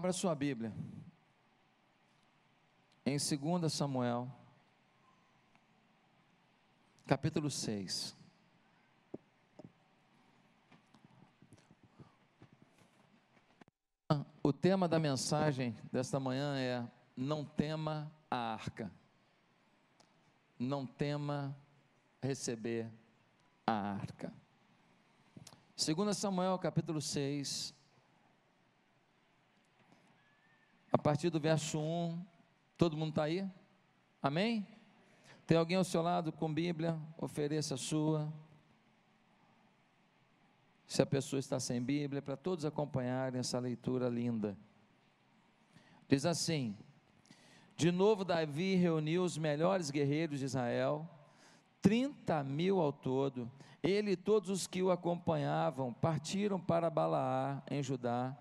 Abra sua Bíblia. Em 2 Samuel, capítulo 6. O tema da mensagem desta manhã é: Não tema a arca. Não tema receber a arca. 2 Samuel capítulo 6, a partir do verso 1. Todo mundo está aí? Amém? Tem alguém ao seu lado com Bíblia? Ofereça a sua. Se a pessoa está sem Bíblia, para todos acompanharem essa leitura linda. Diz assim: De novo, Davi reuniu os melhores guerreiros de Israel, 30 mil ao todo. Ele e todos os que o acompanhavam partiram para Balaá, em Judá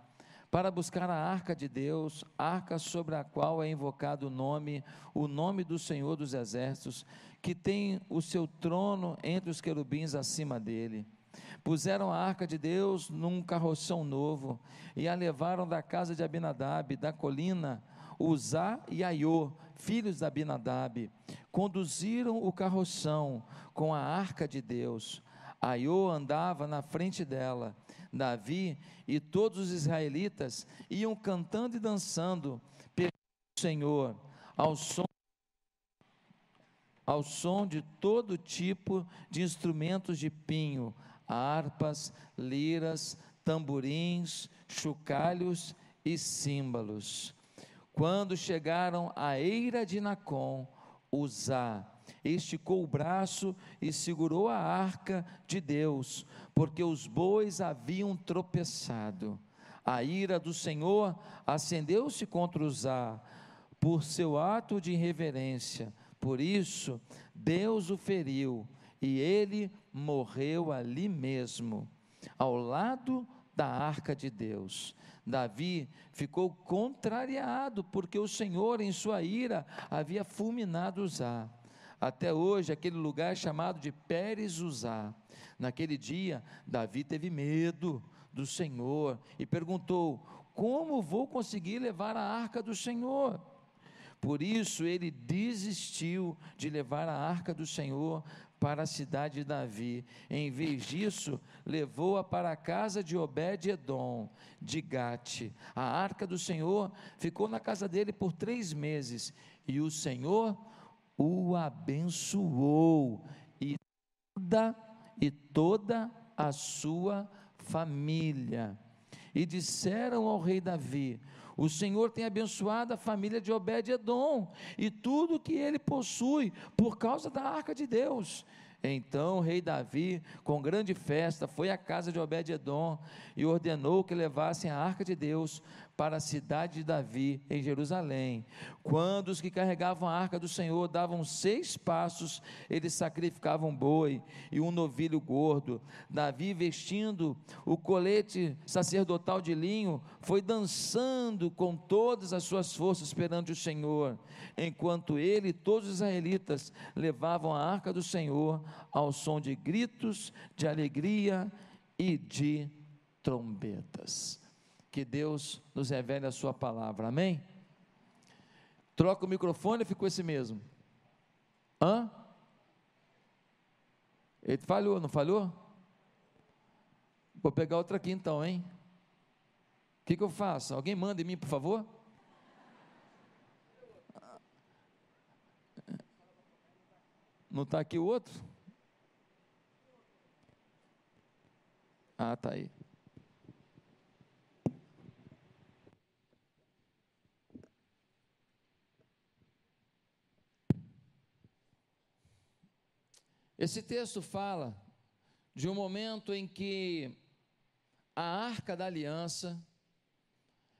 para buscar a arca de Deus, arca sobre a qual é invocado o nome, o nome do Senhor dos Exércitos, que tem o seu trono entre os querubins acima dele. Puseram a arca de Deus num carroção novo e a levaram da casa de Abinadab, da colina, Uzá e Aiô, filhos de Abinadab. Conduziram o carroção com a arca de Deus. Aiô andava na frente dela Davi e todos os israelitas iam cantando e dançando pelo Senhor, ao som ao som de todo tipo de instrumentos de pinho, harpas, liras, tamborins, chocalhos e símbolos. Quando chegaram à eira de Nacon, Uzá esticou o braço e segurou a arca de Deus, porque os bois haviam tropeçado. A ira do Senhor acendeu-se contra Uzá por seu ato de irreverência. Por isso, Deus o feriu e ele morreu ali mesmo, ao lado da arca de Deus. Davi ficou contrariado porque o Senhor, em sua ira, havia fulminado Uzá. Até hoje, aquele lugar é chamado de Pérez Uzá. Naquele dia, Davi teve medo do Senhor e perguntou: Como vou conseguir levar a arca do Senhor? Por isso ele desistiu de levar a arca do Senhor para a cidade de Davi. Em vez disso, levou-a para a casa de Obed-Edom, de Gate. A arca do Senhor ficou na casa dele por três meses, e o Senhor o abençoou, e toda, e toda a sua família. E disseram ao rei Davi: O Senhor tem abençoado a família de Obed-Edom e tudo que ele possui por causa da arca de Deus. Então o rei Davi, com grande festa, foi à casa de Obed-Edom e ordenou que levassem a arca de Deus para a cidade de Davi, em Jerusalém. Quando os que carregavam a arca do Senhor davam seis passos, eles sacrificavam um boi e um novilho gordo. Davi, vestindo o colete sacerdotal de linho, foi dançando com todas as suas forças perante o Senhor, enquanto ele e todos os israelitas levavam a arca do Senhor ao som de gritos, de alegria e de trombetas. Que Deus nos revele a Sua palavra, amém? Troca o microfone e ficou esse mesmo. Hã? Ele falhou, não falhou? Vou pegar outra aqui então, hein? O que, que eu faço? Alguém manda em mim, por favor? Não está aqui o outro? Ah, tá aí. Esse texto fala de um momento em que a arca da aliança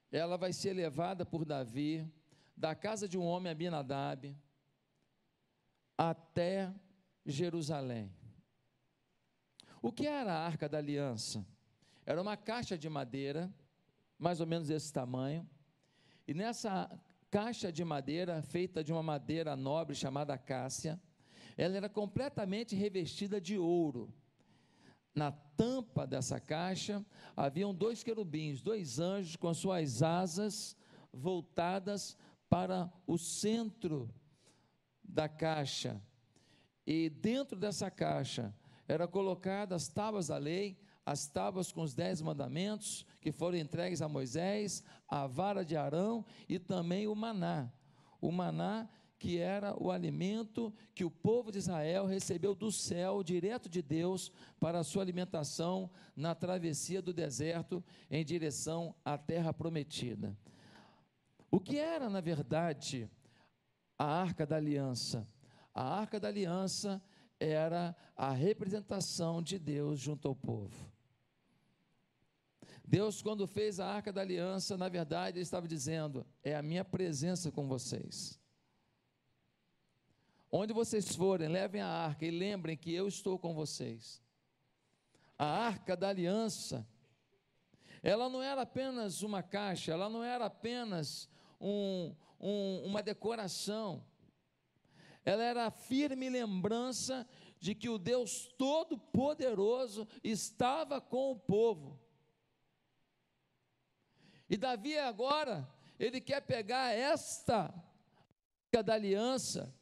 ela vai ser levada por Davi da casa de um homem Abinadab até Jerusalém. O que era a arca da aliança? Era uma caixa de madeira, mais ou menos desse tamanho, e nessa caixa de madeira, feita de uma madeira nobre chamada cássia, ela era completamente revestida de ouro. na tampa dessa caixa haviam dois querubins, dois anjos com suas asas voltadas para o centro da caixa. E dentro dessa caixa eram colocadas as tábuas da lei, as tábuas com os dez mandamentos que foram entregues a Moisés, a vara de Arão e também o maná. O maná que era o alimento que o povo de Israel recebeu do céu, direto de Deus, para a sua alimentação na travessia do deserto em direção à terra prometida. O que era, na verdade, a arca da aliança? A arca da aliança era a representação de Deus junto ao povo. Deus, quando fez a arca da aliança, na verdade, Ele estava dizendo: é a minha presença com vocês. Onde vocês forem, levem a arca e lembrem que eu estou com vocês. A arca da aliança, ela não era apenas uma caixa, ela não era apenas um, um, uma decoração, ela era a firme lembrança de que o Deus Todo-Poderoso estava com o povo. E Davi agora, ele quer pegar esta arca da aliança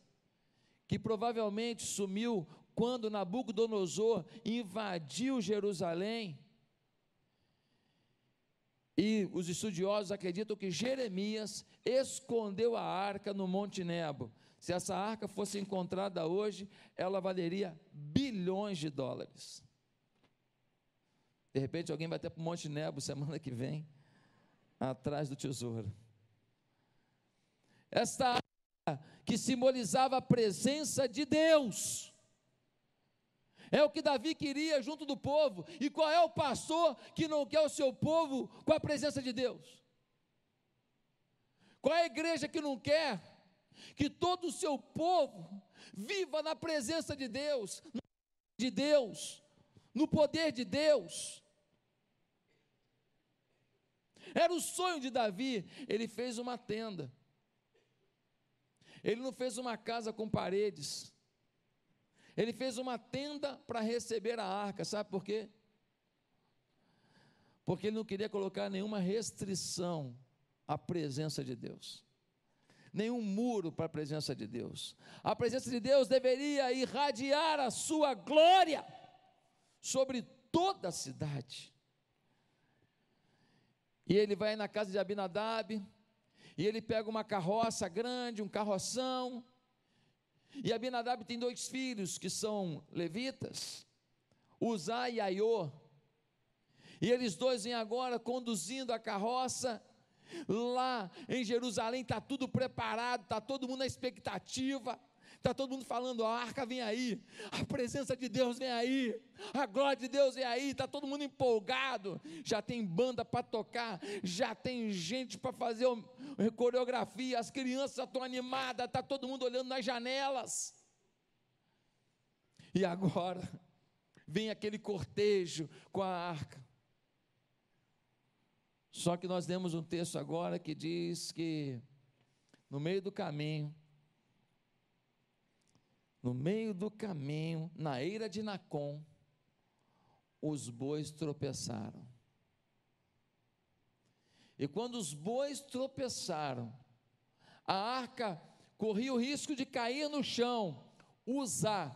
que provavelmente sumiu quando Nabucodonosor invadiu Jerusalém. E os estudiosos acreditam que Jeremias escondeu a arca no Monte Nebo. Se essa arca fosse encontrada hoje, ela valeria bilhões de dólares. De repente alguém vai até para o Monte Nebo semana que vem, atrás do tesouro. Esta que simbolizava a presença de Deus. É o que Davi queria junto do povo. E qual é o pastor que não quer o seu povo com a presença de Deus? Qual é a igreja que não quer que todo o seu povo viva na presença de Deus, de Deus, no poder de Deus? Era o sonho de Davi, ele fez uma tenda. Ele não fez uma casa com paredes. Ele fez uma tenda para receber a arca, sabe por quê? Porque ele não queria colocar nenhuma restrição à presença de Deus. Nenhum muro para a presença de Deus. A presença de Deus deveria irradiar a sua glória sobre toda a cidade. E ele vai na casa de Abinadab, e ele pega uma carroça grande, um carroção. E Abinadab tem dois filhos que são levitas, Uzá e Aiô. E eles dois vêm agora conduzindo a carroça. Lá em Jerusalém está tudo preparado, está todo mundo na expectativa. Está todo mundo falando, a arca vem aí, a presença de Deus vem aí, a glória de Deus vem aí, está todo mundo empolgado, já tem banda para tocar, já tem gente para fazer coreografia, as crianças estão animadas, está todo mundo olhando nas janelas. E agora vem aquele cortejo com a arca. Só que nós temos um texto agora que diz que no meio do caminho no meio do caminho, na eira de Nacon, os bois tropeçaram. E quando os bois tropeçaram, a arca corria o risco de cair no chão. Usar,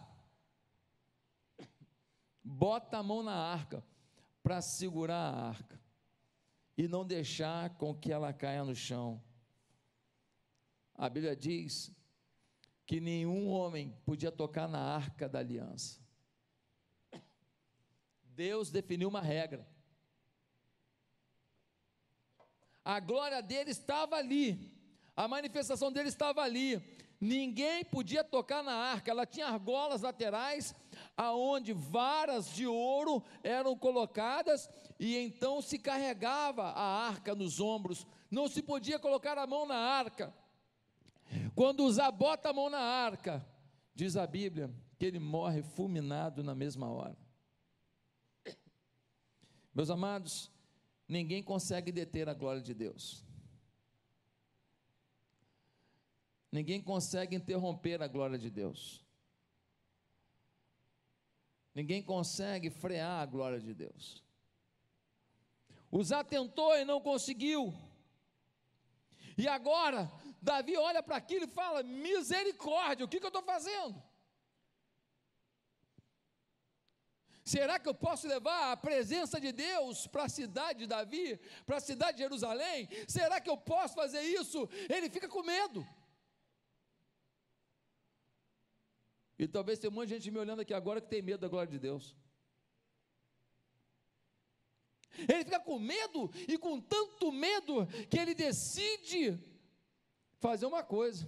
bota a mão na arca para segurar a arca e não deixar com que ela caia no chão. A Bíblia diz que nenhum homem podia tocar na arca da aliança. Deus definiu uma regra. A glória dele estava ali, a manifestação dele estava ali. Ninguém podia tocar na arca, ela tinha argolas laterais, aonde varas de ouro eram colocadas, e então se carregava a arca nos ombros. Não se podia colocar a mão na arca. Quando Uzá bota a mão na arca, diz a Bíblia que ele morre fulminado na mesma hora. Meus amados, ninguém consegue deter a glória de Deus. Ninguém consegue interromper a glória de Deus. Ninguém consegue frear a glória de Deus. Usar tentou e não conseguiu. E agora, Davi olha para aquilo e fala: misericórdia, o que, que eu estou fazendo? Será que eu posso levar a presença de Deus para a cidade de Davi, para a cidade de Jerusalém? Será que eu posso fazer isso? Ele fica com medo. E talvez tenha um monte de gente me olhando aqui agora que tem medo da glória de Deus. Ele fica com medo e com tanto medo que ele decide fazer uma coisa.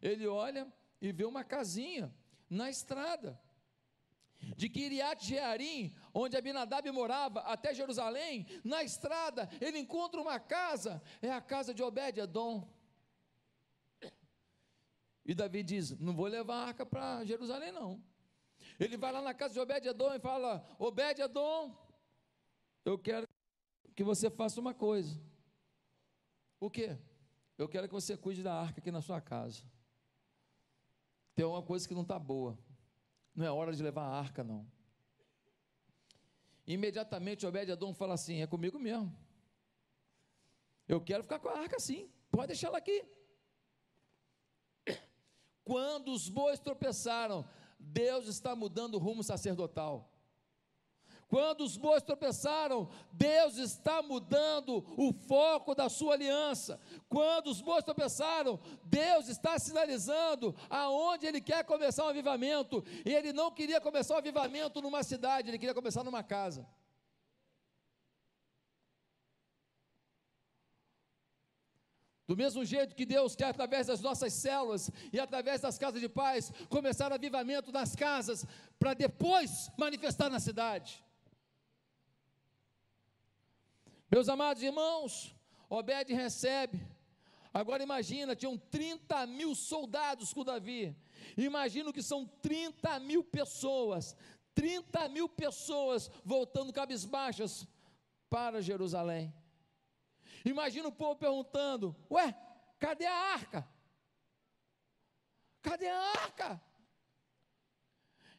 Ele olha e vê uma casinha na estrada de Kiriat Jearim, onde Abinadab morava, até Jerusalém, na estrada, ele encontra uma casa, é a casa de Obed-Edom. E Davi diz: Não vou levar a arca para Jerusalém, não. Ele vai lá na casa de Obed-Edom e fala: Obed-Edom, eu quero que você faça uma coisa. O quê? Eu quero que você cuide da arca aqui na sua casa. Tem uma coisa que não está boa. Não é hora de levar a arca, não. Imediatamente Obed-Edom fala assim: é comigo mesmo. Eu quero ficar com a arca sim. Pode deixar ela aqui. Quando os bois tropeçaram, Deus está mudando o rumo sacerdotal. Quando os bois tropeçaram, Deus está mudando o foco da sua aliança. Quando os bois tropeçaram, Deus está sinalizando aonde Ele quer começar um avivamento. E Ele não queria começar um avivamento numa cidade, Ele queria começar numa casa. Do mesmo jeito que Deus quer, através das nossas células e através das casas de paz, começar o avivamento nas casas, para depois manifestar na cidade. Meus amados irmãos, Obed recebe. Agora imagina, tinham 30 mil soldados com Davi. Imagino que são 30 mil pessoas, 30 mil pessoas voltando cabisbaixas para Jerusalém. Imagina o povo perguntando: Ué, cadê a arca? Cadê a arca?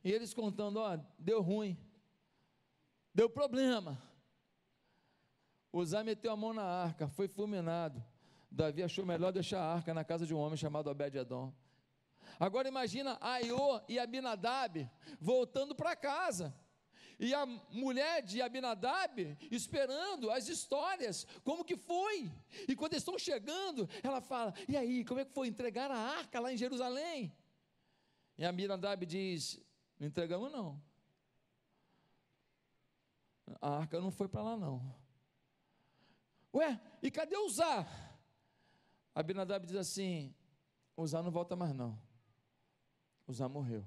E eles contando: Ó, deu ruim, deu problema. Uzá meteu a mão na arca, foi fulminado. Davi achou melhor deixar a arca na casa de um homem chamado Obed-Edom. Agora imagina Aiô e Abinadab voltando para casa. E a mulher de Abinadab esperando as histórias, como que foi. E quando eles estão chegando, ela fala: E aí, como é que foi entregar a arca lá em Jerusalém? E Abinadab diz: Não entregamos, não. A arca não foi para lá, não. Ué, e cadê Uzá? Abinadab diz assim: Uzá não volta mais não. Uzá morreu.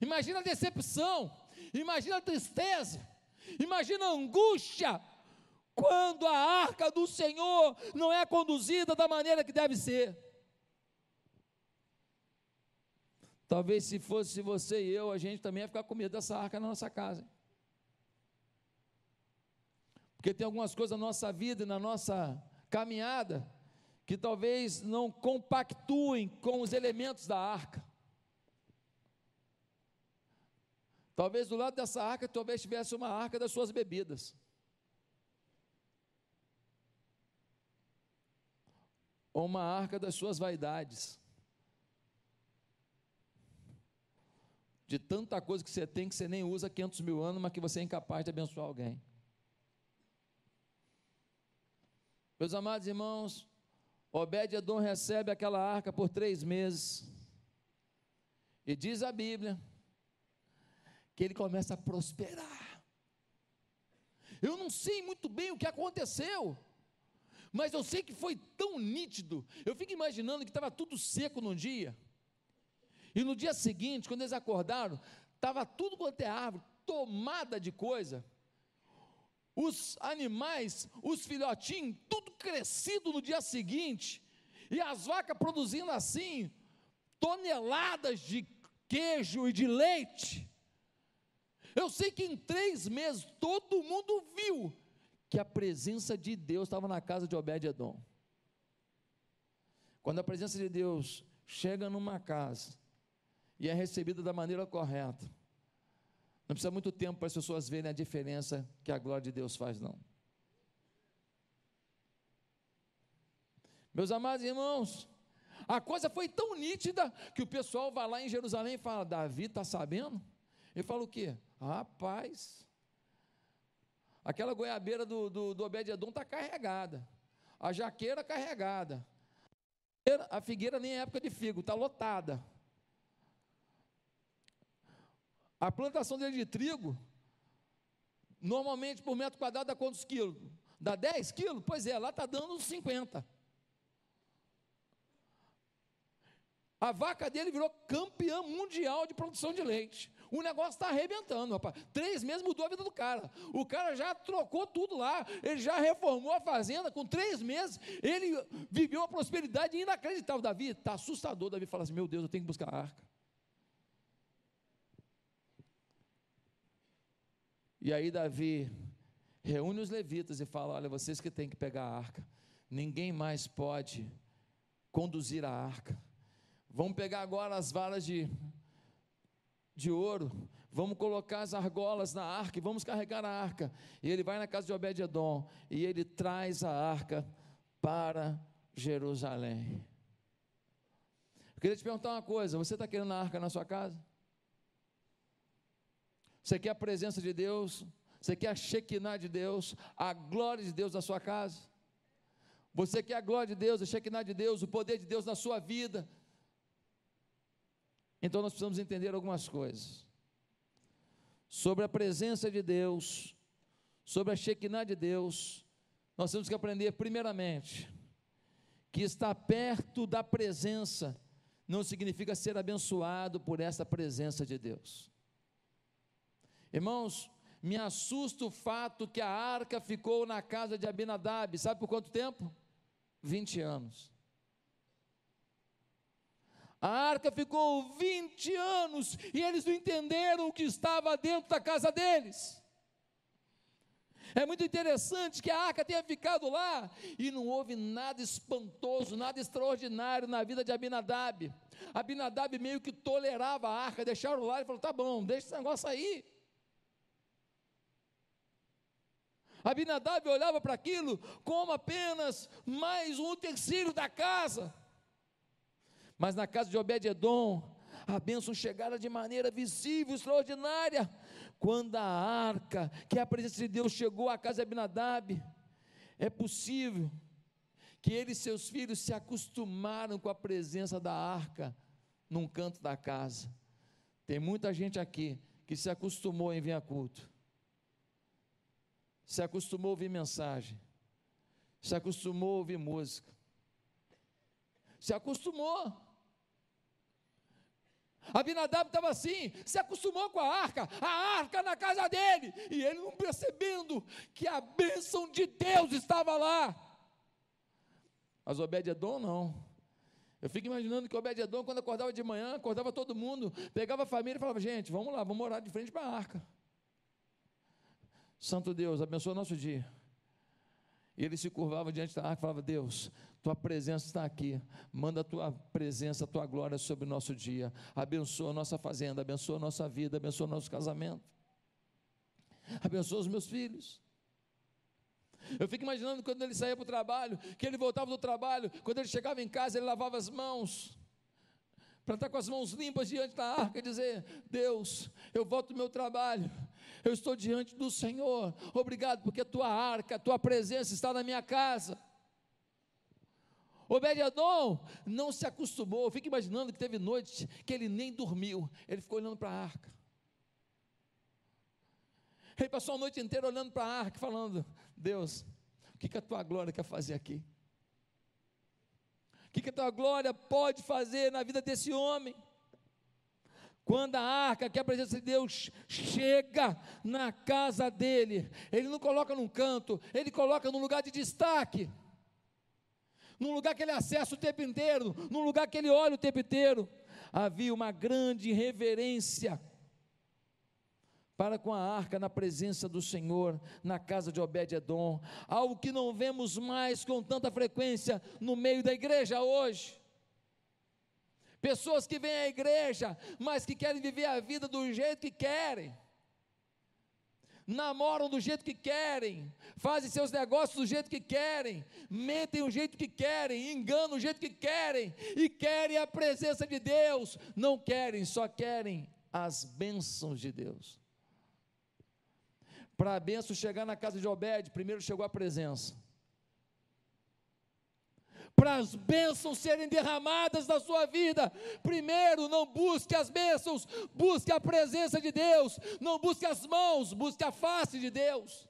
Imagina a decepção, imagina a tristeza, imagina a angústia quando a arca do Senhor não é conduzida da maneira que deve ser. Talvez se fosse você e eu, a gente também ia ficar com medo dessa arca na nossa casa. Porque tem algumas coisas na nossa vida, na nossa caminhada, que talvez não compactuem com os elementos da arca. Talvez do lado dessa arca, talvez tivesse uma arca das suas bebidas. Ou uma arca das suas vaidades. De tanta coisa que você tem que você nem usa 500 mil anos, mas que você é incapaz de abençoar alguém. Meus amados irmãos, Obed-Edom recebe aquela arca por três meses. E diz a Bíblia que ele começa a prosperar. Eu não sei muito bem o que aconteceu, mas eu sei que foi tão nítido. Eu fico imaginando que estava tudo seco num dia, e no dia seguinte, quando eles acordaram, estava tudo quanto é árvore, tomada de coisa os animais, os filhotinhos, tudo crescido no dia seguinte, e as vacas produzindo assim, toneladas de queijo e de leite. Eu sei que em três meses todo mundo viu que a presença de Deus estava na casa de Obed-Edom. Quando a presença de Deus chega numa casa e é recebida da maneira correta, não precisa muito tempo para as pessoas verem a diferença que a glória de Deus faz, não. Meus amados irmãos, a coisa foi tão nítida que o pessoal vai lá em Jerusalém e fala: Davi está sabendo? Ele fala o quê? Rapaz, aquela goiabeira do, do, do Obed-Edom está carregada, a jaqueira carregada, a figueira nem é época de figo, está lotada. A plantação dele de trigo, normalmente por metro quadrado dá quantos quilos? Dá 10 quilos? Pois é, lá está dando uns 50. A vaca dele virou campeã mundial de produção de leite. O negócio está arrebentando, rapaz. Três meses mudou a vida do cara. O cara já trocou tudo lá. Ele já reformou a fazenda. Com três meses, ele viveu uma prosperidade inacreditável. Davi, está assustador. Davi fala assim: Meu Deus, eu tenho que buscar a arca. E aí, Davi reúne os levitas e fala: Olha, vocês que têm que pegar a arca. Ninguém mais pode conduzir a arca Vamos pegar agora as varas de, de ouro, vamos colocar as argolas na arca e vamos carregar a arca. E ele vai na casa de Obed-Edom e ele traz a arca para Jerusalém. Eu queria te perguntar uma coisa: você está querendo a arca na sua casa? Você quer a presença de Deus? Você quer a Shekinah de Deus? A glória de Deus na sua casa? Você quer a glória de Deus, a Shekinah de Deus, o poder de Deus na sua vida? Então nós precisamos entender algumas coisas. Sobre a presença de Deus, sobre a Shekinah de Deus, nós temos que aprender, primeiramente, que estar perto da presença não significa ser abençoado por essa presença de Deus. Irmãos, me assusta o fato que a arca ficou na casa de Abinadab, sabe por quanto tempo? 20 anos. A arca ficou 20 anos e eles não entenderam o que estava dentro da casa deles. É muito interessante que a arca tenha ficado lá e não houve nada espantoso, nada extraordinário na vida de Abinadab. Abinadab meio que tolerava a arca, deixaram lá e falou: tá bom, deixa esse negócio aí. Abinadab olhava para aquilo como apenas mais um utensílio da casa. Mas na casa de Obed-Edom, a bênção chegara de maneira visível, extraordinária. Quando a arca, que é a presença de Deus, chegou à casa de Abinadab, é possível que ele e seus filhos se acostumaram com a presença da arca num canto da casa. Tem muita gente aqui que se acostumou em vir a culto, se acostumou a ouvir mensagem, se acostumou a ouvir música, se acostumou. Abinadab estava assim, se acostumou com a arca, a arca na casa dele, e ele não percebendo que a bênção de Deus estava lá. Mas Obed-Edom não. Eu fico imaginando que Obed-Edom, quando acordava de manhã, acordava todo mundo, pegava a família e falava: gente, vamos lá, vamos orar de frente para a arca. Santo Deus, abençoa nosso dia. E ele se curvava diante da arca e falava: Deus, tua presença está aqui. Manda a tua presença, a tua glória sobre o nosso dia. Abençoa a nossa fazenda, abençoa a nossa vida, abençoa o nosso casamento. Abençoa os meus filhos. Eu fico imaginando quando ele saía para o trabalho, que ele voltava do trabalho, quando ele chegava em casa, ele lavava as mãos, para estar com as mãos limpas diante da arca e dizer: Deus, eu volto do meu trabalho, eu estou diante do Senhor, obrigado, porque a tua arca, a tua presença está na minha casa. Obed-Edom não se acostumou. Fica imaginando que teve noites que ele nem dormiu. Ele ficou olhando para a arca. Ele passou a noite inteira olhando para a arca, falando: Deus, o que, que a tua glória quer fazer aqui? O que, que a tua glória pode fazer na vida desse homem? Quando a arca, que é a presença de Deus, chega na casa dele, ele não coloca num canto, ele coloca num lugar de destaque num lugar que ele acessa o tempo inteiro, num lugar que ele olha o tempo inteiro. Havia uma grande reverência para com a arca na presença do Senhor, na casa de Obed-Edom, algo que não vemos mais com tanta frequência no meio da igreja hoje. Pessoas que vêm à igreja, mas que querem viver a vida do jeito que querem. Namoram do jeito que querem, fazem seus negócios do jeito que querem, mentem do jeito que querem, enganam do jeito que querem, e querem a presença de Deus. Não querem, só querem as bênçãos de Deus. Para a bênção chegar na casa de Obed, primeiro chegou a presença para as bênçãos serem derramadas na sua vida. Primeiro, não busque as bênçãos, busque a presença de Deus, não busque as mãos, busque a face de Deus.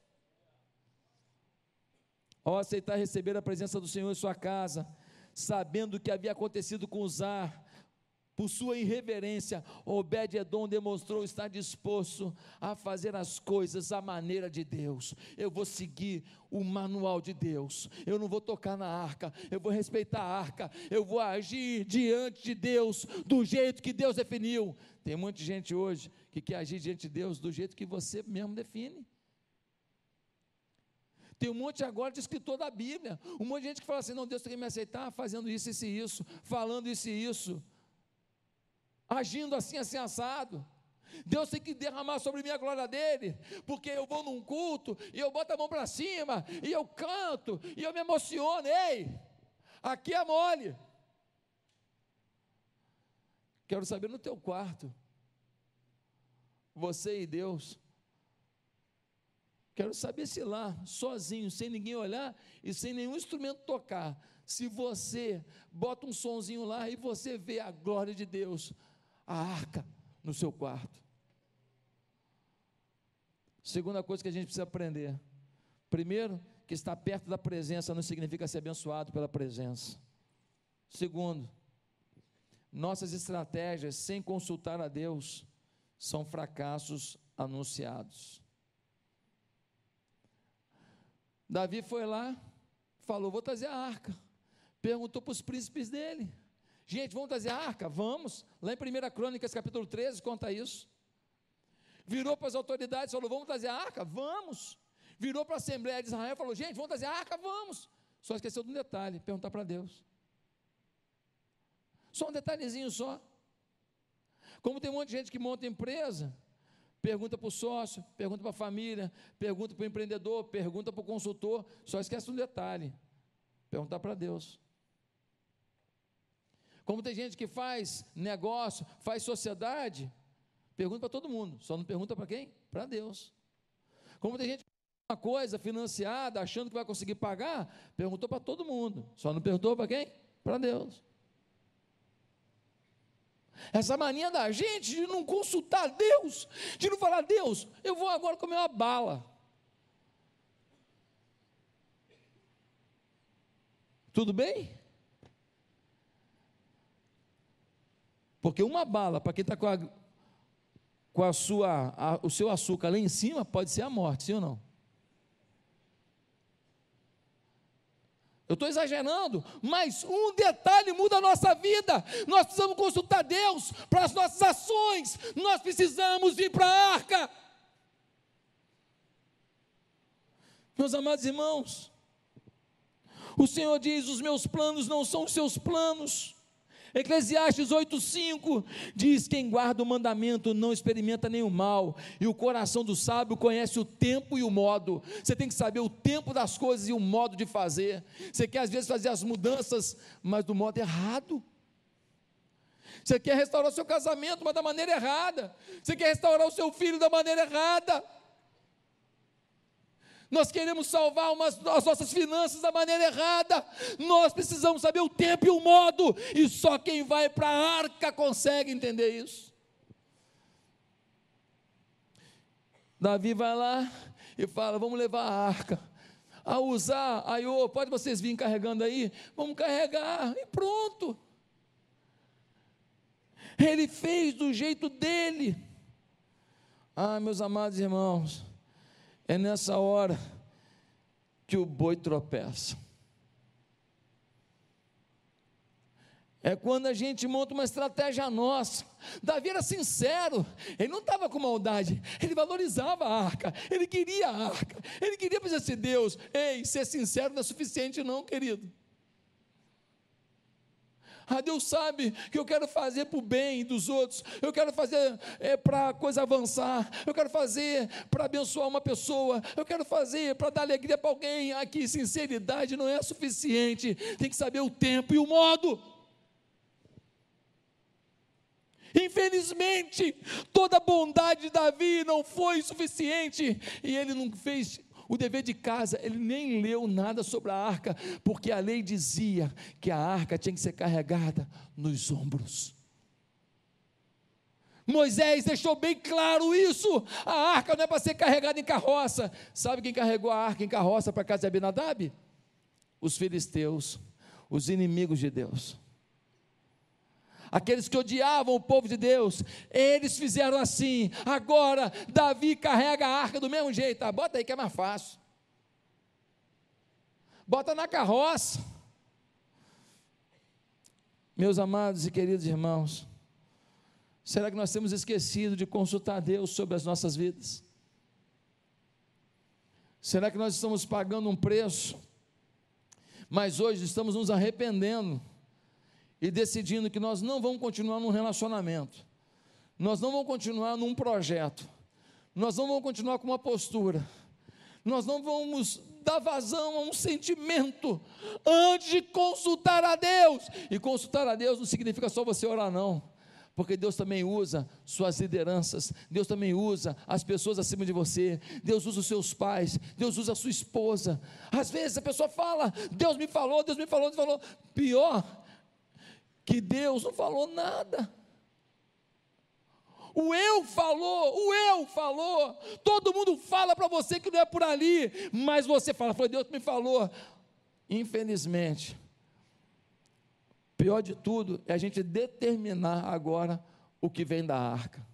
Ao aceitar receber a presença do Senhor em sua casa, sabendo o que havia acontecido com Uzar, por sua irreverência, Obed-Edom demonstrou estar disposto a fazer as coisas à maneira de Deus. Eu vou seguir o manual de Deus. Eu não vou tocar na arca, eu vou respeitar a arca. Eu vou agir diante de Deus do jeito que Deus definiu. Tem muita gente hoje que quer agir diante de Deus do jeito que você mesmo define. Tem um monte agora de escritor da Bíblia, um monte de gente que fala assim: não, Deus tem que me aceitar fazendo isso, isso e isso, falando isso e isso agindo assim, assim, assado. Deus tem que derramar sobre mim a glória dele, porque eu vou num culto e eu boto a mão para cima e eu canto e eu me emociono. Ei, aqui é mole. Quero saber no teu quarto, você e Deus. Quero saber se lá, sozinho, sem ninguém olhar e sem nenhum instrumento tocar, se você bota um sonzinho lá e você vê a glória de Deus a arca no seu quarto. Segunda coisa que a gente precisa aprender. Primeiro, que estar perto da presença não significa ser abençoado pela presença. Segundo, nossas estratégias sem consultar a Deus são fracassos anunciados. Davi foi lá, falou: Vou trazer a arca. Perguntou para os príncipes dele. Gente, vamos trazer a arca? Vamos. Lá em 1 Crônicas, capítulo 13, conta isso. Virou para as autoridades e falou: Vamos trazer a arca? Vamos. Virou para a Assembleia de Israel e falou: Gente, vamos trazer a arca? Vamos. Só esqueceu de um detalhe: perguntar para Deus. Só um detalhezinho só. Como tem um monte de gente que monta empresa, pergunta para o sócio, pergunta para a família, pergunta para o empreendedor, pergunta para o consultor, só esquece um detalhe: perguntar para Deus. Como tem gente que faz negócio, faz sociedade, pergunta para todo mundo, só não pergunta para quem? Para Deus. Como tem gente que faz uma coisa financiada, achando que vai conseguir pagar, perguntou para todo mundo, só não perguntou para quem? Para Deus. Essa mania da gente de não consultar Deus, de não falar, Deus, eu vou agora comer uma bala. Tudo bem? Porque uma bala, para quem está com, a, com a sua, a, o seu açúcar lá em cima, pode ser a morte, sim ou não? Eu estou exagerando, mas um detalhe muda a nossa vida. Nós precisamos consultar Deus para as nossas ações. Nós precisamos ir para a arca. Meus amados irmãos, o Senhor diz: os meus planos não são os seus planos. Eclesiastes 8,5 diz: Quem guarda o mandamento não experimenta nenhum mal, e o coração do sábio conhece o tempo e o modo. Você tem que saber o tempo das coisas e o modo de fazer. Você quer às vezes fazer as mudanças, mas do modo errado. Você quer restaurar o seu casamento, mas da maneira errada. Você quer restaurar o seu filho da maneira errada nós queremos salvar umas, as nossas finanças da maneira errada, nós precisamos saber o tempo e o modo, e só quem vai para a arca consegue entender isso. Davi vai lá e fala: Vamos levar a arca. A usar, aí, oh, pode vocês virem carregando aí? Vamos carregar, e pronto. Ele fez do jeito dele. Ah, meus amados irmãos, é nessa hora que o boi tropeça. É quando a gente monta uma estratégia nossa. Davi era sincero, ele não estava com maldade, ele valorizava a arca, ele queria a arca, ele queria dizer assim: Deus, ei, ser sincero não é suficiente, não, querido. Ah, Deus sabe que eu quero fazer para o bem dos outros, eu quero fazer é, para a coisa avançar, eu quero fazer para abençoar uma pessoa, eu quero fazer para dar alegria para alguém. Aqui, sinceridade não é suficiente, tem que saber o tempo e o modo. Infelizmente, toda a bondade de Davi não foi suficiente e ele não fez o dever de casa, ele nem leu nada sobre a arca, porque a lei dizia que a arca tinha que ser carregada nos ombros. Moisés deixou bem claro isso. A arca não é para ser carregada em carroça. Sabe quem carregou a arca em carroça para casa de Abinadab? Os filisteus, os inimigos de Deus aqueles que odiavam o povo de Deus, eles fizeram assim. Agora, Davi carrega a arca do mesmo jeito. Ah, bota aí que é mais fácil. Bota na carroça. Meus amados e queridos irmãos, será que nós temos esquecido de consultar Deus sobre as nossas vidas? Será que nós estamos pagando um preço, mas hoje estamos nos arrependendo? E decidindo que nós não vamos continuar num relacionamento, nós não vamos continuar num projeto, nós não vamos continuar com uma postura, nós não vamos dar vazão a um sentimento antes de consultar a Deus. E consultar a Deus não significa só você orar, não. Porque Deus também usa suas lideranças, Deus também usa as pessoas acima de você, Deus usa os seus pais, Deus usa a sua esposa. Às vezes a pessoa fala, Deus me falou, Deus me falou, Deus falou. Pior que Deus não falou nada. O eu falou, o eu falou. Todo mundo fala para você que não é por ali, mas você fala, foi Deus que me falou. Infelizmente, pior de tudo é a gente determinar agora o que vem da arca.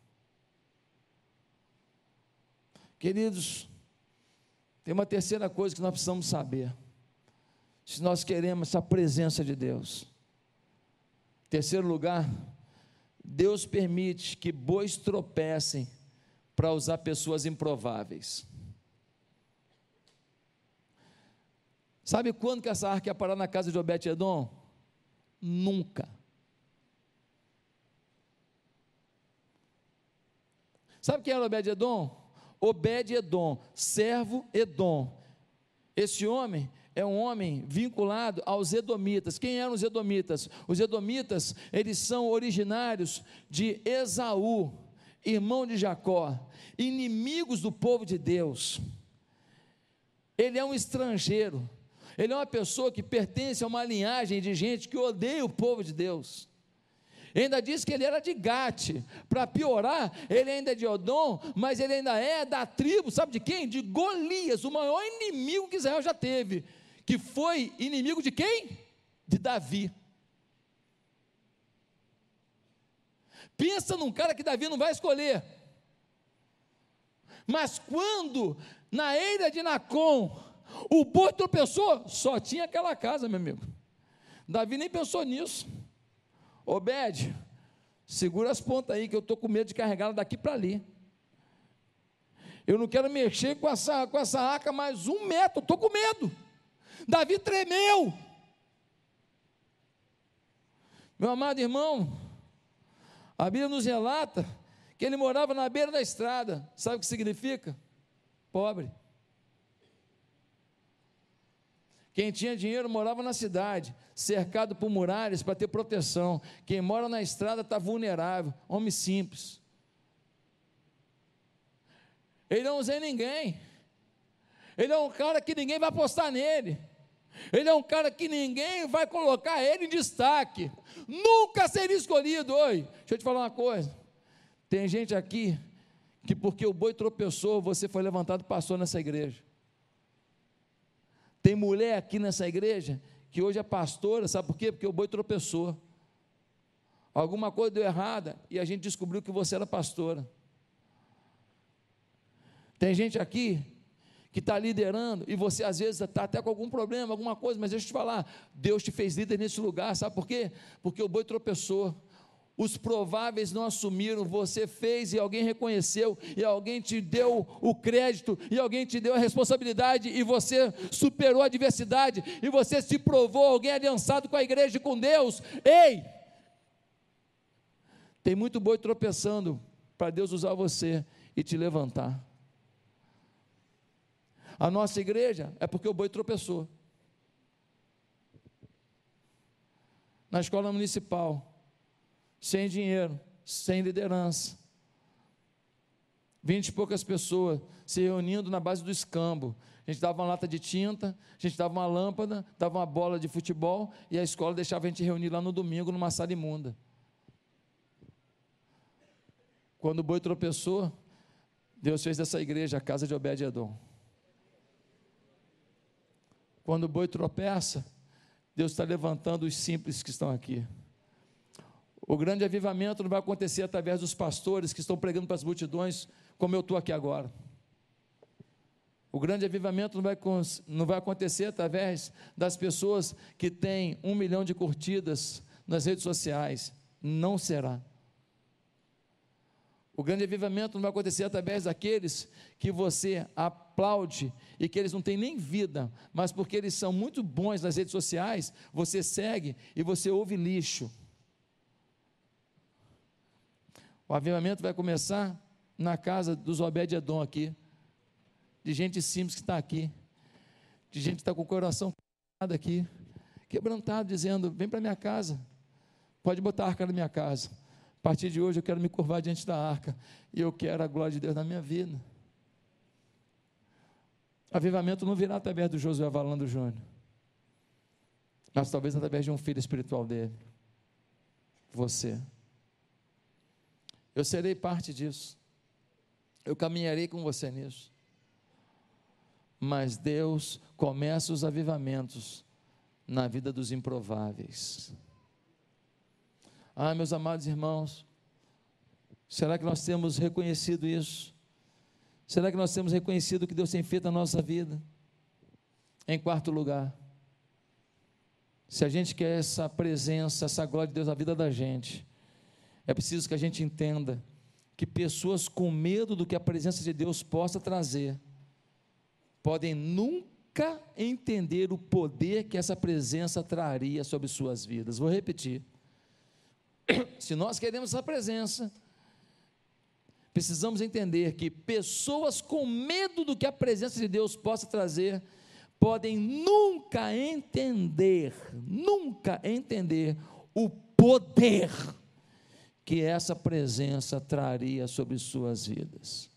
Queridos, tem uma terceira coisa que nós precisamos saber. Se nós queremos essa presença de Deus, Terceiro lugar, Deus permite que bois tropecem para usar pessoas improváveis. Sabe quando que essa arca ia parar na casa de Obed-Edom? Nunca. Sabe quem era Obed-Edom? Obed-Edom, servo Edom. Esse homem é um homem vinculado aos Edomitas. Quem eram os Edomitas? Os Edomitas, eles são originários de Esaú, irmão de Jacó, inimigos do povo de Deus. Ele é um estrangeiro, ele é uma pessoa que pertence a uma linhagem de gente que odeia o povo de Deus. ainda diz que ele era de Gate. Para piorar, ele ainda é de Odom, mas ele ainda é da tribo, sabe de quem? De Golias, o maior inimigo que Israel já teve que foi inimigo de quem? De Davi. Pensa num cara que Davi não vai escolher. Mas quando na eira de Nacon o boi tropeçou, só tinha aquela casa, meu amigo. Davi nem pensou nisso. Obed, segura as pontas aí, que eu estou com medo de carregá-la daqui para ali. Eu não quero mexer com essa, com essa arca mais um metro, estou com medo. Davi tremeu. Meu amado irmão, a Bíblia nos relata que ele morava na beira da estrada. Sabe o que significa? Pobre. Quem tinha dinheiro morava na cidade, cercado por muralhas para ter proteção. Quem mora na estrada está vulnerável, homem simples. Ele não usa ninguém. Ele é um cara que ninguém vai apostar nele. Ele é um cara que ninguém vai colocar ele em destaque. Nunca seria escolhido. Oi, deixa eu te falar uma coisa. Tem gente aqui que porque o boi tropeçou, você foi levantado passou nessa igreja. Tem mulher aqui nessa igreja que hoje é pastora, sabe por quê? Porque o boi tropeçou. Alguma coisa deu errada e a gente descobriu que você era pastora. Tem gente aqui que está liderando, e você às vezes está até com algum problema, alguma coisa, mas deixa eu te falar, Deus te fez líder nesse lugar, sabe por quê? Porque o boi tropeçou. os prováveis não assumiram, você fez e alguém reconheceu, e alguém te deu o crédito, e alguém te deu a responsabilidade, e você superou a adversidade, e você se provou alguém aliançado com a igreja e com Deus. Ei! Tem muito boi tropeçando para Deus usar você e te levantar. A nossa igreja é porque o boi tropeçou. Na escola municipal, sem dinheiro, sem liderança. Vinte e poucas pessoas se reunindo na base do escambo. A gente dava uma lata de tinta, a gente dava uma lâmpada, dava uma bola de futebol e a escola deixava a gente reunir lá no domingo numa sala imunda. Quando o boi tropeçou, Deus fez dessa igreja a casa de Obed-Edom. Quando o boi tropeça, Deus está levantando os simples que estão aqui. O grande avivamento não vai acontecer através dos pastores que estão pregando para as multidões, como eu estou aqui agora. O grande avivamento não vai, não vai acontecer através das pessoas que têm um milhão de curtidas nas redes sociais. Não será. O grande avivamento não vai acontecer através daqueles que você aplaude e que eles não têm nem vida, mas porque eles são muito bons nas redes sociais, você segue e você ouve lixo. O avivamento vai começar na casa dos Obed-Edom aqui, de gente simples que está aqui, de gente que está com o coração quebrantado aqui, quebrantado, dizendo: Vem para minha casa, pode botar a arca na minha casa. A partir de hoje eu quero me curvar diante da arca e eu quero a glória de Deus na minha vida. Avivamento não virá através do Josué Valando Júnior, mas talvez através de um filho espiritual dele, você. Eu serei parte disso. Eu caminharei com você nisso. Mas Deus começa os avivamentos na vida dos improváveis. Ah, meus amados irmãos, será que nós temos reconhecido isso? Será que nós temos reconhecido o que Deus tem feito na nossa vida? Em quarto lugar, se a gente quer essa presença, essa glória de Deus na vida da gente, é preciso que a gente entenda que pessoas com medo do que a presença de Deus possa trazer, podem nunca entender o poder que essa presença traria sobre suas vidas. Vou repetir. Se nós queremos essa presença, precisamos entender que pessoas com medo do que a presença de Deus possa trazer, podem nunca entender, nunca entender o poder que essa presença traria sobre suas vidas.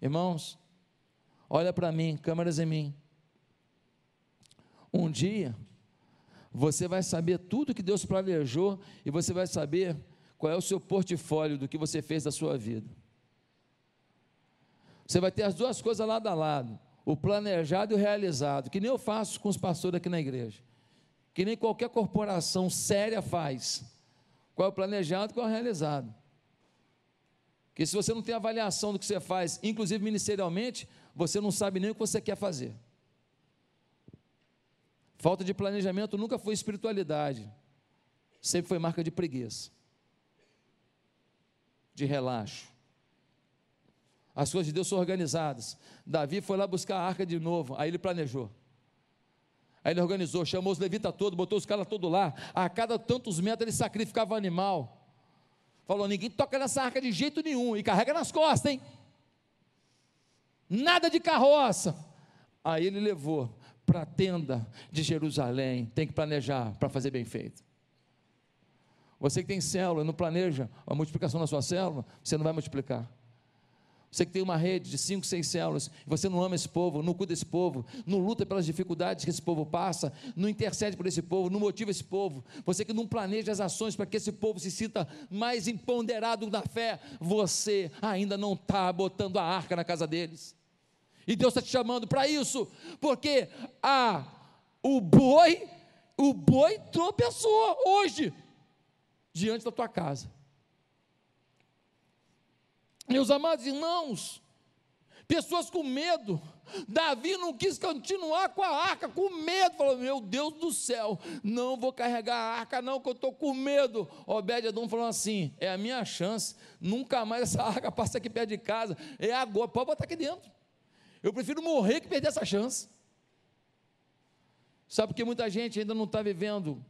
Irmãos, olha para mim, câmeras em mim. Um dia, você vai saber tudo que Deus planejou e você vai saber qual é o seu portfólio do que você fez da sua vida. Você vai ter as duas coisas lado a lado, o planejado e o realizado, que nem eu faço com os pastores aqui na igreja, que nem qualquer corporação séria faz. Qual é o planejado, qual é o realizado. Porque se você não tem avaliação do que você faz, inclusive ministerialmente, você não sabe nem o que você quer fazer. Falta de planejamento nunca foi espiritualidade, sempre foi marca de preguiça, de relaxo. As coisas de Deus são organizadas. Davi foi lá buscar a arca de novo, aí ele planejou. Aí ele organizou, chamou os levitas todos, botou os caras todos lá. A cada tantos metros ele sacrificava animal. Falou: ninguém toca nessa arca de jeito nenhum. E carrega nas costas, hein? Nada de carroça. Aí ele levou para a tenda de Jerusalém. Tem que planejar para fazer bem feito. Você que tem célula, não planeja a multiplicação da sua célula, você não vai multiplicar. Você que tem uma rede de cinco, seis células, você não ama esse povo, não cuida desse povo, não luta pelas dificuldades que esse povo passa, não intercede por esse povo, não motiva esse povo. Você que não planeja as ações para que esse povo se sinta mais empoderado na fé, você ainda não está botando a arca na casa deles. E Deus está te chamando para isso, porque a, o boi, o boi tropeçou hoje diante da tua casa. Meus amados irmãos, pessoas com medo. Davi não quis continuar com a arca, com medo. Falou: Meu Deus do céu, não vou carregar a arca, não, que eu estou com medo. Obed-Edom falou assim: É a minha chance, nunca mais essa arca passa aqui perto de casa. É agora, pode botar aqui dentro. Eu prefiro morrer que perder essa chance. Sabe por que muita gente ainda não está vivendo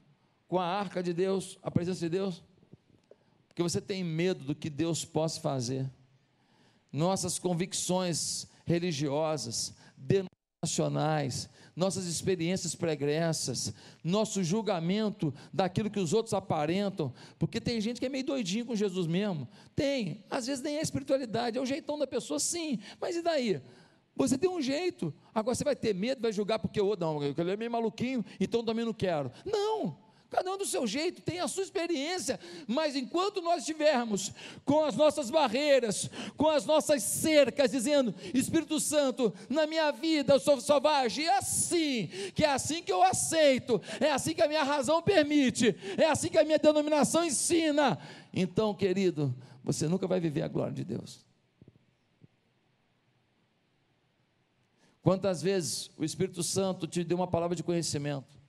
com a arca de Deus, a presença de Deus? Porque você tem medo do que Deus possa fazer. Nossas convicções religiosas, denominacionais, nossas experiências pregressas, nosso julgamento daquilo que os outros aparentam, porque tem gente que é meio doidinho com Jesus mesmo. Tem, às vezes nem é espiritualidade, é o jeitão da pessoa, sim, mas e daí? Você tem um jeito, agora você vai ter medo, vai julgar porque o outro, não, ele é meio maluquinho, então também não quero. Não, cada um do seu jeito, tem a sua experiência, mas enquanto nós estivermos com as nossas barreiras, com as nossas cercas, dizendo: Espírito Santo, na minha vida eu só vai agir assim, que é assim que eu aceito, é assim que a minha razão permite, é assim que a minha denominação ensina. Então, querido, você nunca vai viver a glória de Deus. Quantas vezes o Espírito Santo te deu uma palavra de conhecimento?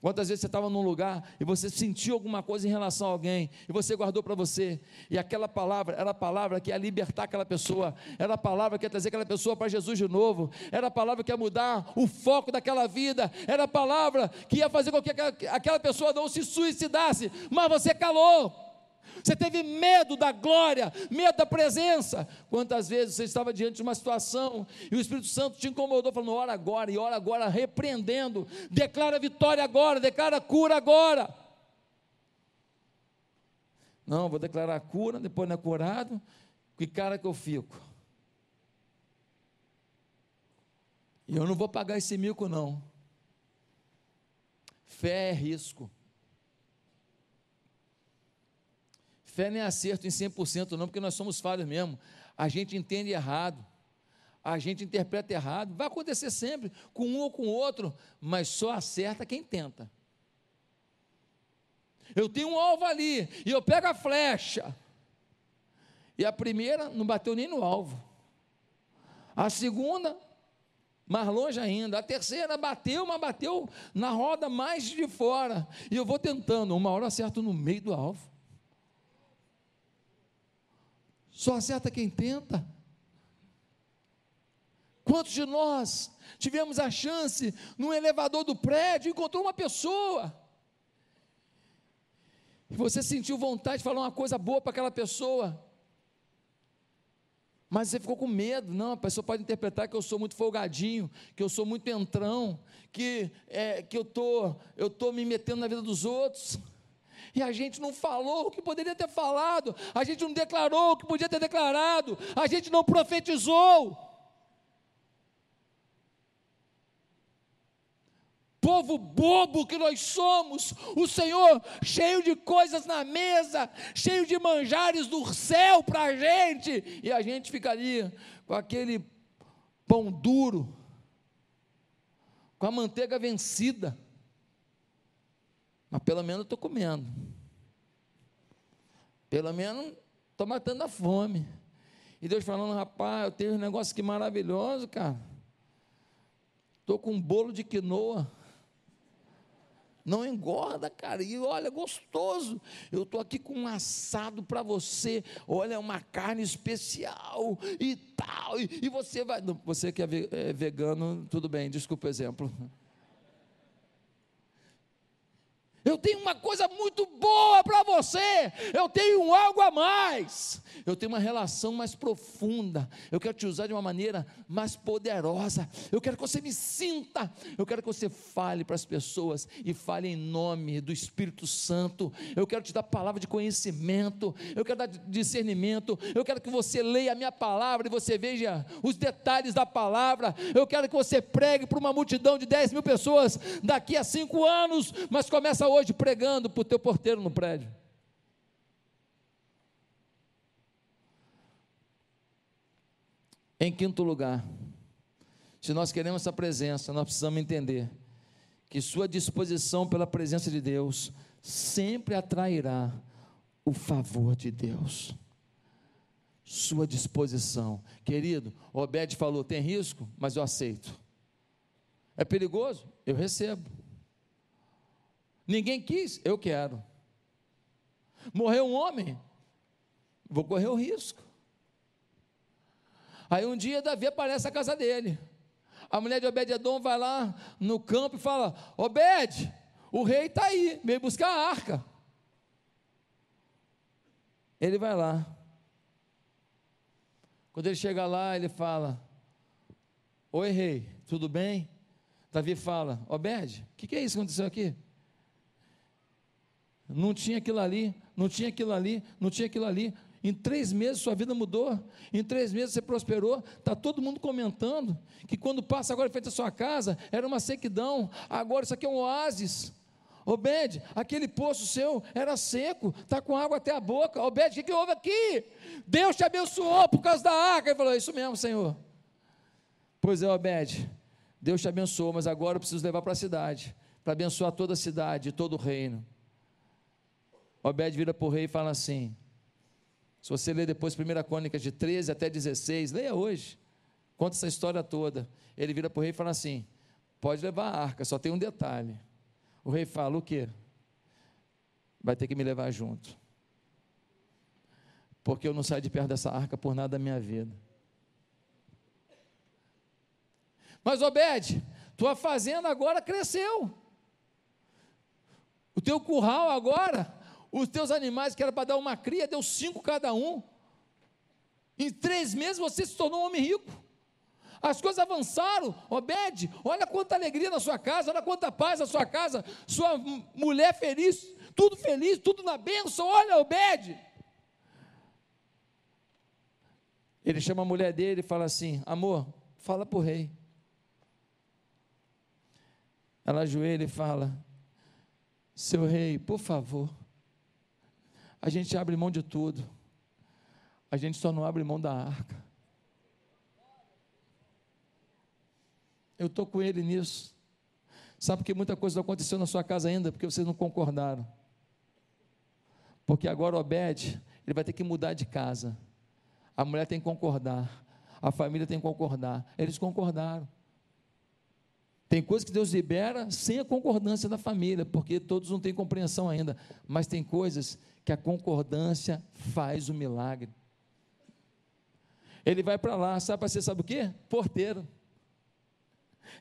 Quantas vezes você estava num lugar e você sentiu alguma coisa em relação a alguém e você guardou para você, e aquela palavra era a palavra que ia libertar aquela pessoa, era a palavra que ia trazer aquela pessoa para Jesus de novo, era a palavra que ia mudar o foco daquela vida, era a palavra que ia fazer com que aquela pessoa não se suicidasse, mas você calou. Você teve medo da glória, medo da presença. Quantas vezes você estava diante de uma situação e o Espírito Santo te incomodou, falando: ora agora, e ora agora, repreendendo, declara vitória agora, declara cura agora. Não, vou declarar cura, depois não é curado, que cara que eu fico. E eu não vou pagar esse mico, não. Fé é risco. Fé é acerto em 100% não, porque nós somos falhos mesmo. A gente entende errado. A gente interpreta errado. Vai acontecer sempre, com um ou com o outro, mas só acerta quem tenta. Eu tenho um alvo ali, e eu pego a flecha. E a primeira não bateu nem no alvo. A segunda, mais longe ainda. A terceira bateu, mas bateu na roda mais de fora. E eu vou tentando, uma hora acerto no meio do alvo. Só acerta quem tenta. Quantos de nós tivemos a chance, num elevador do prédio, encontrou uma pessoa, e você sentiu vontade de falar uma coisa boa para aquela pessoa, mas você ficou com medo, não, a pessoa pode interpretar que eu sou muito folgadinho, que eu sou muito entrão, que, é, que eu tô, estou tô me metendo na vida dos outros e a gente não falou o que poderia ter falado, a gente não declarou o que podia ter declarado, a gente não profetizou. Povo bobo que nós somos, o Senhor cheio de coisas na mesa, cheio de manjares do céu para a gente, e a gente fica ali com aquele pão duro, com a manteiga vencida. Mas pelo menos estou comendo. Pelo menos estou matando a fome. E Deus falando, rapaz, eu tenho um negócio que maravilhoso, cara. Estou com um bolo de quinoa. Não engorda, cara. E olha, gostoso. Eu estou aqui com um assado para você. Olha, uma carne especial e tal. E, e você vai. Você que é, é vegano, tudo bem, desculpa o exemplo. Eu tenho uma coisa muito boa para você. Eu tenho algo a mais. Eu tenho uma relação mais profunda. Eu quero te usar de uma maneira mais poderosa. Eu quero que você me sinta. Eu quero que você fale para as pessoas e fale em nome do Espírito Santo. Eu quero te dar palavra de conhecimento. Eu quero dar discernimento. Eu quero que você leia a minha palavra e você veja os detalhes da palavra. Eu quero que você pregue para uma multidão de 10 mil pessoas daqui a cinco anos, mas começa hoje pregando para o teu porteiro no prédio. Em quinto lugar, se nós queremos essa presença, nós precisamos entender que sua disposição pela presença de Deus sempre atrairá o favor de Deus. sua disposição. Querido, Obed falou: tem risco, mas eu aceito. É perigoso? Eu recebo. Ninguém quis, eu quero. Morreu um homem, vou correr o risco. Aí um dia Davi aparece na casa dele. A mulher de Obed-Edom vai lá no campo e fala: Obed, o rei está aí, veio buscar a arca. Ele vai lá. Quando ele chega lá, ele fala: Oi, rei, tudo bem? Davi fala: Obed, o que, que é isso que aconteceu aqui? Não tinha aquilo ali, não tinha aquilo ali, não tinha aquilo ali. Em três meses sua vida mudou. Em três meses você prosperou. Está todo mundo comentando que quando passa agora em frente à sua casa, era uma sequidão. Agora isso aqui é um oásis. Obed, aquele poço seu era seco, está com água até a boca. Obed, o que, que houve aqui? Deus te abençoou por causa da arca. Ele falou: Isso mesmo, Senhor. Pois é, Obed, Deus te abençoou, mas agora eu preciso levar para a cidade, para abençoar toda a cidade, todo o reino. Obed vira para o rei e fala assim: se você ler depois 1 Crônicas de 13 até 16, leia hoje, conta essa história toda. Ele vira para o rei e fala assim: pode levar a arca, só tem um detalhe. O rei fala: O quê? Vai ter que me levar junto. Porque eu não saio de perto dessa arca por nada da minha vida. Mas Obed, tua fazenda agora cresceu. O teu curral agora, os teus animais que era para dar uma cria, deu cinco cada um. Em três meses você se tornou um homem rico as coisas avançaram. Obed, olha quanta alegria na sua casa, olha quanta paz na sua casa, sua mulher feliz, tudo feliz, tudo na bênção. Olha, Obed. Ele chama a mulher dele e fala assim: Amor, fala para o rei. Ela ajoelha e fala: Seu rei, por favor, a gente abre mão de tudo, a gente só não abre mão da arca. Eu estou com ele nisso. Sabe que muita coisa não aconteceu na sua casa ainda porque vocês não concordaram. Porque agora Obed, ele vai ter que mudar de casa. A mulher tem que concordar. A família tem que concordar. Eles concordaram. Tem coisas que Deus libera sem a concordância da família, porque todos não têm compreensão ainda. Mas tem coisas que a concordância faz o milagre. Ele vai para lá, sabe para ser, sabe o quê? Porteiro.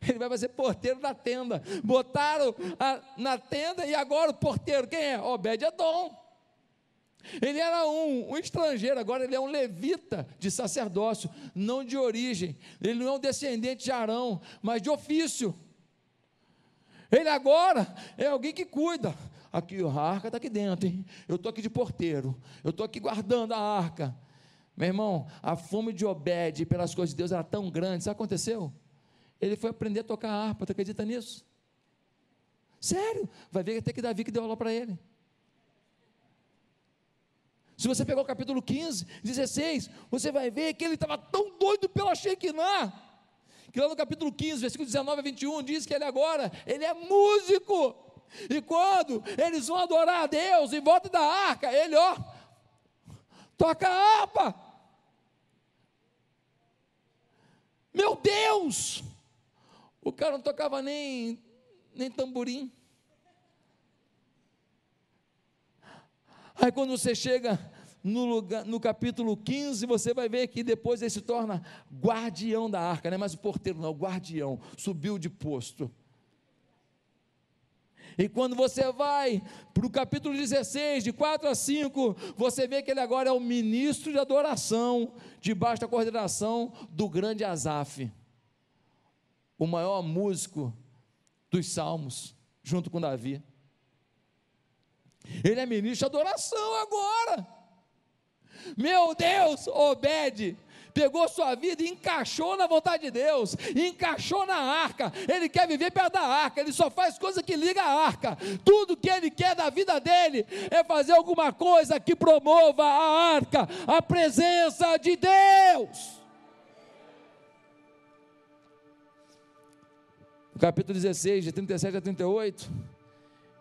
Ele vai fazer porteiro da tenda. Botaram a, na tenda e agora o porteiro, quem é? Obed-Edom. Ele era um, um, estrangeiro, agora ele é um levita de sacerdócio, não de origem. Ele não é um descendente de Arão, mas de ofício. Ele agora é alguém que cuida. Aqui a arca está aqui dentro, hein? Eu estou aqui de porteiro, eu estou aqui guardando a arca. Meu irmão, a fome de Obed pelas coisas de Deus era tão grande, sabe o que aconteceu? Ele foi aprender a tocar harpa, tu acredita nisso? Sério, vai ver até que Davi que deu aula para ele. Se você pegar o capítulo 15, 16, você vai ver que ele estava tão doido pela Shekinah, que lá no capítulo 15, versículo 19 a 21, diz que ele agora, ele é músico, e quando eles vão adorar a Deus em volta da arca, ele, ó, toca a harpa. Meu Deus! O cara não tocava nem, nem tamborim. Aí quando você chega no, lugar, no capítulo 15, você vai ver que depois ele se torna guardião da arca, não é mais o porteiro, não, o guardião, subiu de posto. E quando você vai para o capítulo 16, de 4 a 5, você vê que ele agora é o ministro de adoração, debaixo da coordenação do grande Asaf o maior músico dos salmos, junto com Davi. Ele é ministro de adoração agora. Meu Deus, Obed, pegou sua vida e encaixou na vontade de Deus, encaixou na arca. Ele quer viver perto da arca, ele só faz coisa que liga a arca. Tudo que ele quer da vida dele é fazer alguma coisa que promova a arca, a presença de Deus. No capítulo 16, de 37 a 38,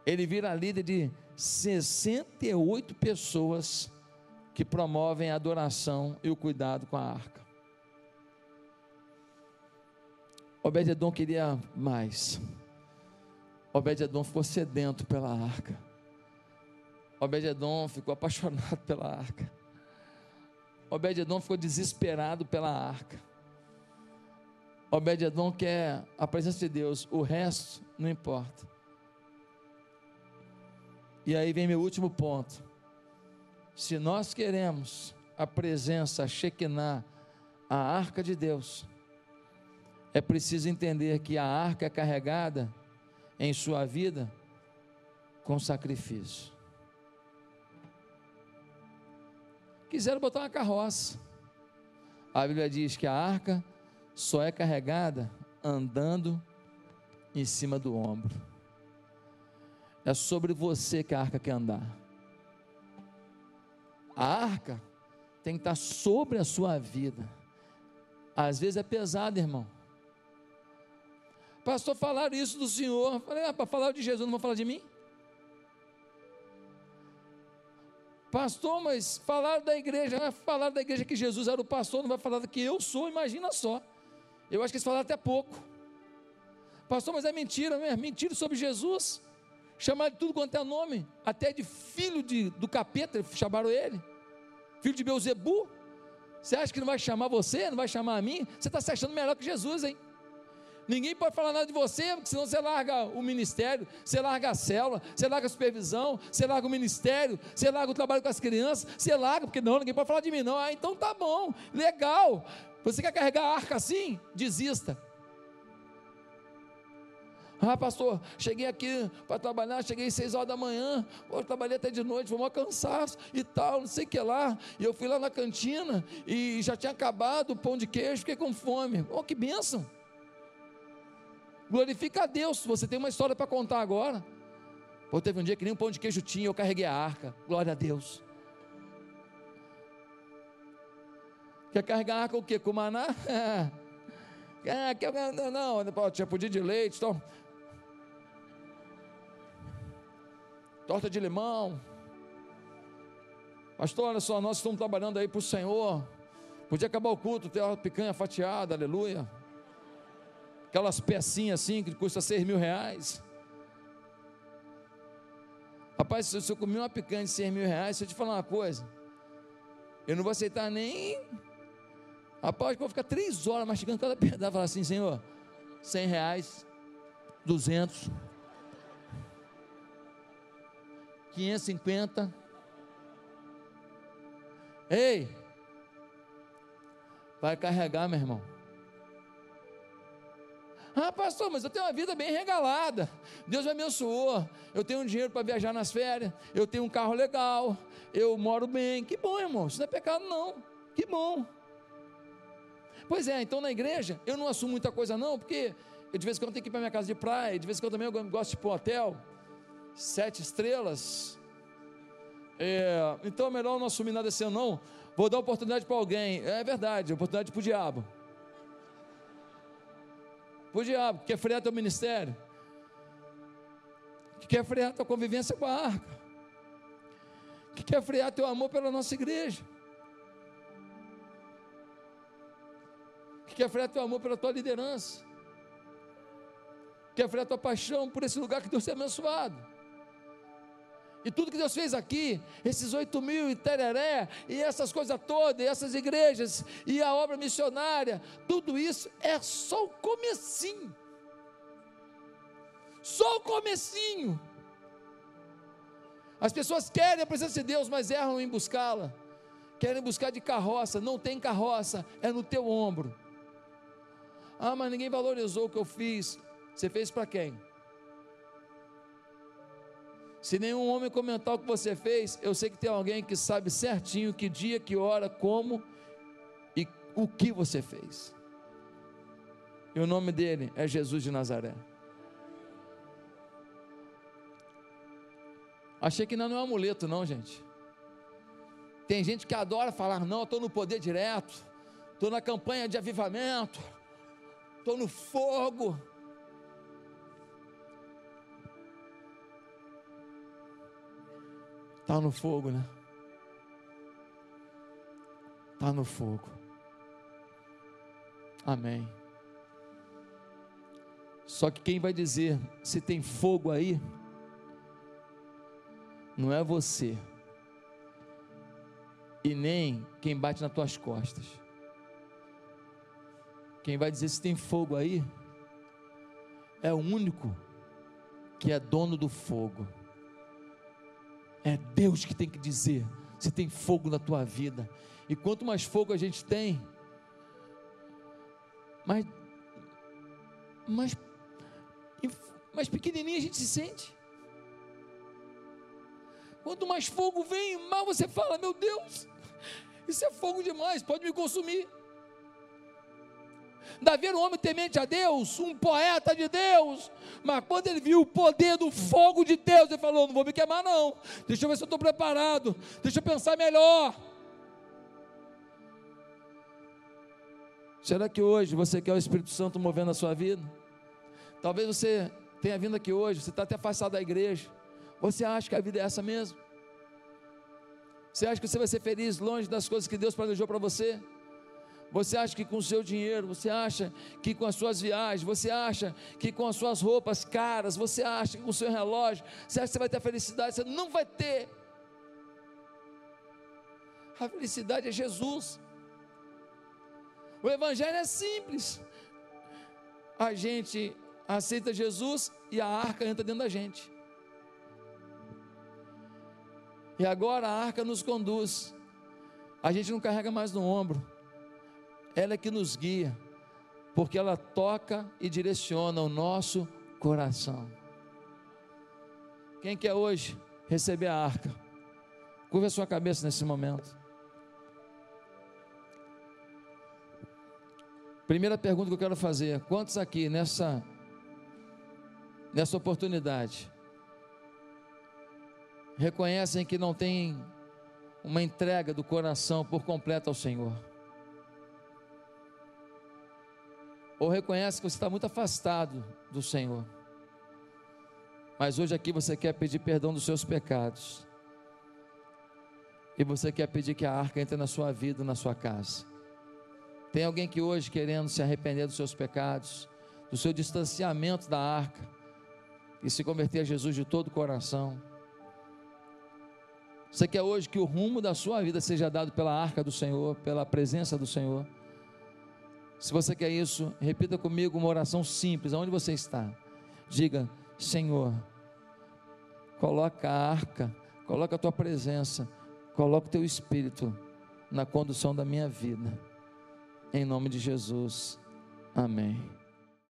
ele vira líder de 68 pessoas que promovem a adoração e o cuidado com a arca. Obed-Edom queria mais. Obed-Edom ficou sedento pela arca. Obed-Edom ficou apaixonado pela arca. Obed-Edom ficou desesperado pela arca. Obed-Edom quer a presença de Deus, o resto não importa. E aí vem meu último ponto. Se nós queremos a presença, a Shekinah, a arca de Deus, é preciso entender que a arca é carregada em sua vida com sacrifício. Quiseram botar uma carroça. A Bíblia diz que a arca só é carregada andando em cima do ombro. É sobre você que a arca quer andar. A arca tem que estar sobre a sua vida. Às vezes é pesado, irmão. Pastor, falaram isso do Senhor. Falei, ah, para falar de Jesus, não vou falar de mim? Pastor, mas falaram da igreja, falaram da igreja que Jesus era o pastor, não vai falar que eu sou, imagina só. Eu acho que eles falaram até pouco. Pastor, mas é mentira, é mentira sobre Jesus. Chamaram de tudo quanto é nome, até de filho de, do capeta, chamaram ele. Filho de Beuzebu. Você acha que não vai chamar você, não vai chamar a mim? Você está se achando melhor que Jesus, hein? Ninguém pode falar nada de você, porque senão você larga o ministério, você larga a célula, você larga a supervisão, você larga o ministério, você larga o trabalho com as crianças, você larga, porque não, ninguém pode falar de mim, não. Ah, então tá bom, legal. Você quer carregar a arca assim? Desista. Ah, pastor, cheguei aqui para trabalhar, cheguei às seis horas da manhã, hoje trabalhei até de noite, foi um cansaço e tal, não sei o que lá. E eu fui lá na cantina e já tinha acabado o pão de queijo, fiquei com fome. Oh, que bênção! Glorifica a Deus, você tem uma história para contar agora. Pô, teve um dia que nem um pão de queijo tinha, eu carreguei a arca. Glória a Deus. Quer carregar a arca o quê? Com maná? É, não, não, não, tinha pudim de leite, então. Torta de limão. Pastor, olha só, nós estamos trabalhando aí para o Senhor. Podia acabar o culto, ter uma picanha fatiada, aleluia. Aquelas pecinhas assim que custa seis mil reais. Rapaz, se eu comer uma picanha de seis mil reais, se eu te falar uma coisa, eu não vou aceitar nem Rapaz, eu vou ficar três horas mastigando cada pedaço. Falar assim, Senhor, cem reais, duzentos, quinhentos e cinquenta. Ei, vai carregar, meu irmão. Ah, pastor, mas eu tenho uma vida bem regalada. Deus me abençoou. Eu tenho dinheiro para viajar nas férias. Eu tenho um carro legal. Eu moro bem. Que bom, irmão. Isso não é pecado, não. Que bom. Pois é, então na igreja eu não assumo muita coisa não, porque de vez em quando tenho que ir para minha casa de praia, de vez em quando também eu gosto de ir para um hotel, sete estrelas. É, então é melhor não assumir nada assim, não. Vou dar oportunidade para alguém. É verdade, oportunidade para o diabo. Para o diabo, que quer frear teu ministério. Que quer frear tua convivência com a arca. Que quer frear teu amor pela nossa igreja. quer frear teu amor pela tua liderança, quer frear tua paixão por esse lugar que Deus tem abençoado. E tudo que Deus fez aqui, esses oito mil e tereré, e essas coisas todas, e essas igrejas, e a obra missionária, tudo isso é só o comecinho. Só o comecinho. As pessoas querem a presença de Deus, mas erram em buscá-la. Querem buscar de carroça, não tem carroça, é no teu ombro. Ah, mas ninguém valorizou o que eu fiz. Você fez para quem? Se nenhum homem comentar o que você fez, eu sei que tem alguém que sabe certinho que dia, que hora, como e o que você fez. E o nome dele é Jesus de Nazaré. Achei que não é um amuleto, não, gente. Tem gente que adora falar, não, estou no poder direto, estou na campanha de avivamento estou no fogo. Está no fogo, né? tocar no fogo. Amém. Só que quem vai dizer se tem fogo aí, não é você, e nem quem bate nas tuas costas. Quem vai dizer se tem fogo aí, é o único que é dono do fogo. É Deus que tem que dizer se tem fogo na tua vida. E quanto mais fogo a gente tem, mais, mais, mais pequenininho a gente se sente. Quanto mais fogo vem, mal você fala: Meu Deus, isso é fogo demais, pode me consumir. Davi era um homem temente a Deus, um poeta de Deus, mas quando ele viu o poder do fogo de Deus, ele falou: Não vou me queimar, não, deixa eu ver se eu estou preparado, deixa eu pensar melhor. Será que hoje você quer o Espírito Santo movendo a sua vida? Talvez você tenha vindo aqui hoje, você está até afastado da igreja. Você acha que a vida é essa mesmo? Você acha que você vai ser feliz longe das coisas que Deus planejou para você? Você acha que com o seu dinheiro, você acha que com as suas viagens, você acha que com as suas roupas caras, você acha que com o seu relógio, você acha que você vai ter felicidade? Você não vai ter. A felicidade é Jesus. O Evangelho é simples. A gente aceita Jesus e a arca entra dentro da gente. E agora a arca nos conduz. A gente não carrega mais no ombro. Ela é que nos guia, porque ela toca e direciona o nosso coração. Quem quer hoje receber a arca? Curva a sua cabeça nesse momento. Primeira pergunta que eu quero fazer: quantos aqui nessa nessa oportunidade reconhecem que não tem uma entrega do coração por completo ao Senhor? Ou reconhece que você está muito afastado do Senhor? Mas hoje aqui você quer pedir perdão dos seus pecados. E você quer pedir que a arca entre na sua vida, na sua casa. Tem alguém que hoje querendo se arrepender dos seus pecados, do seu distanciamento da arca e se converter a Jesus de todo o coração. Você quer hoje que o rumo da sua vida seja dado pela arca do Senhor, pela presença do Senhor. Se você quer isso, repita comigo uma oração simples, aonde você está. Diga: Senhor, coloca a arca, coloca a tua presença, coloca o teu espírito na condução da minha vida. Em nome de Jesus. Amém.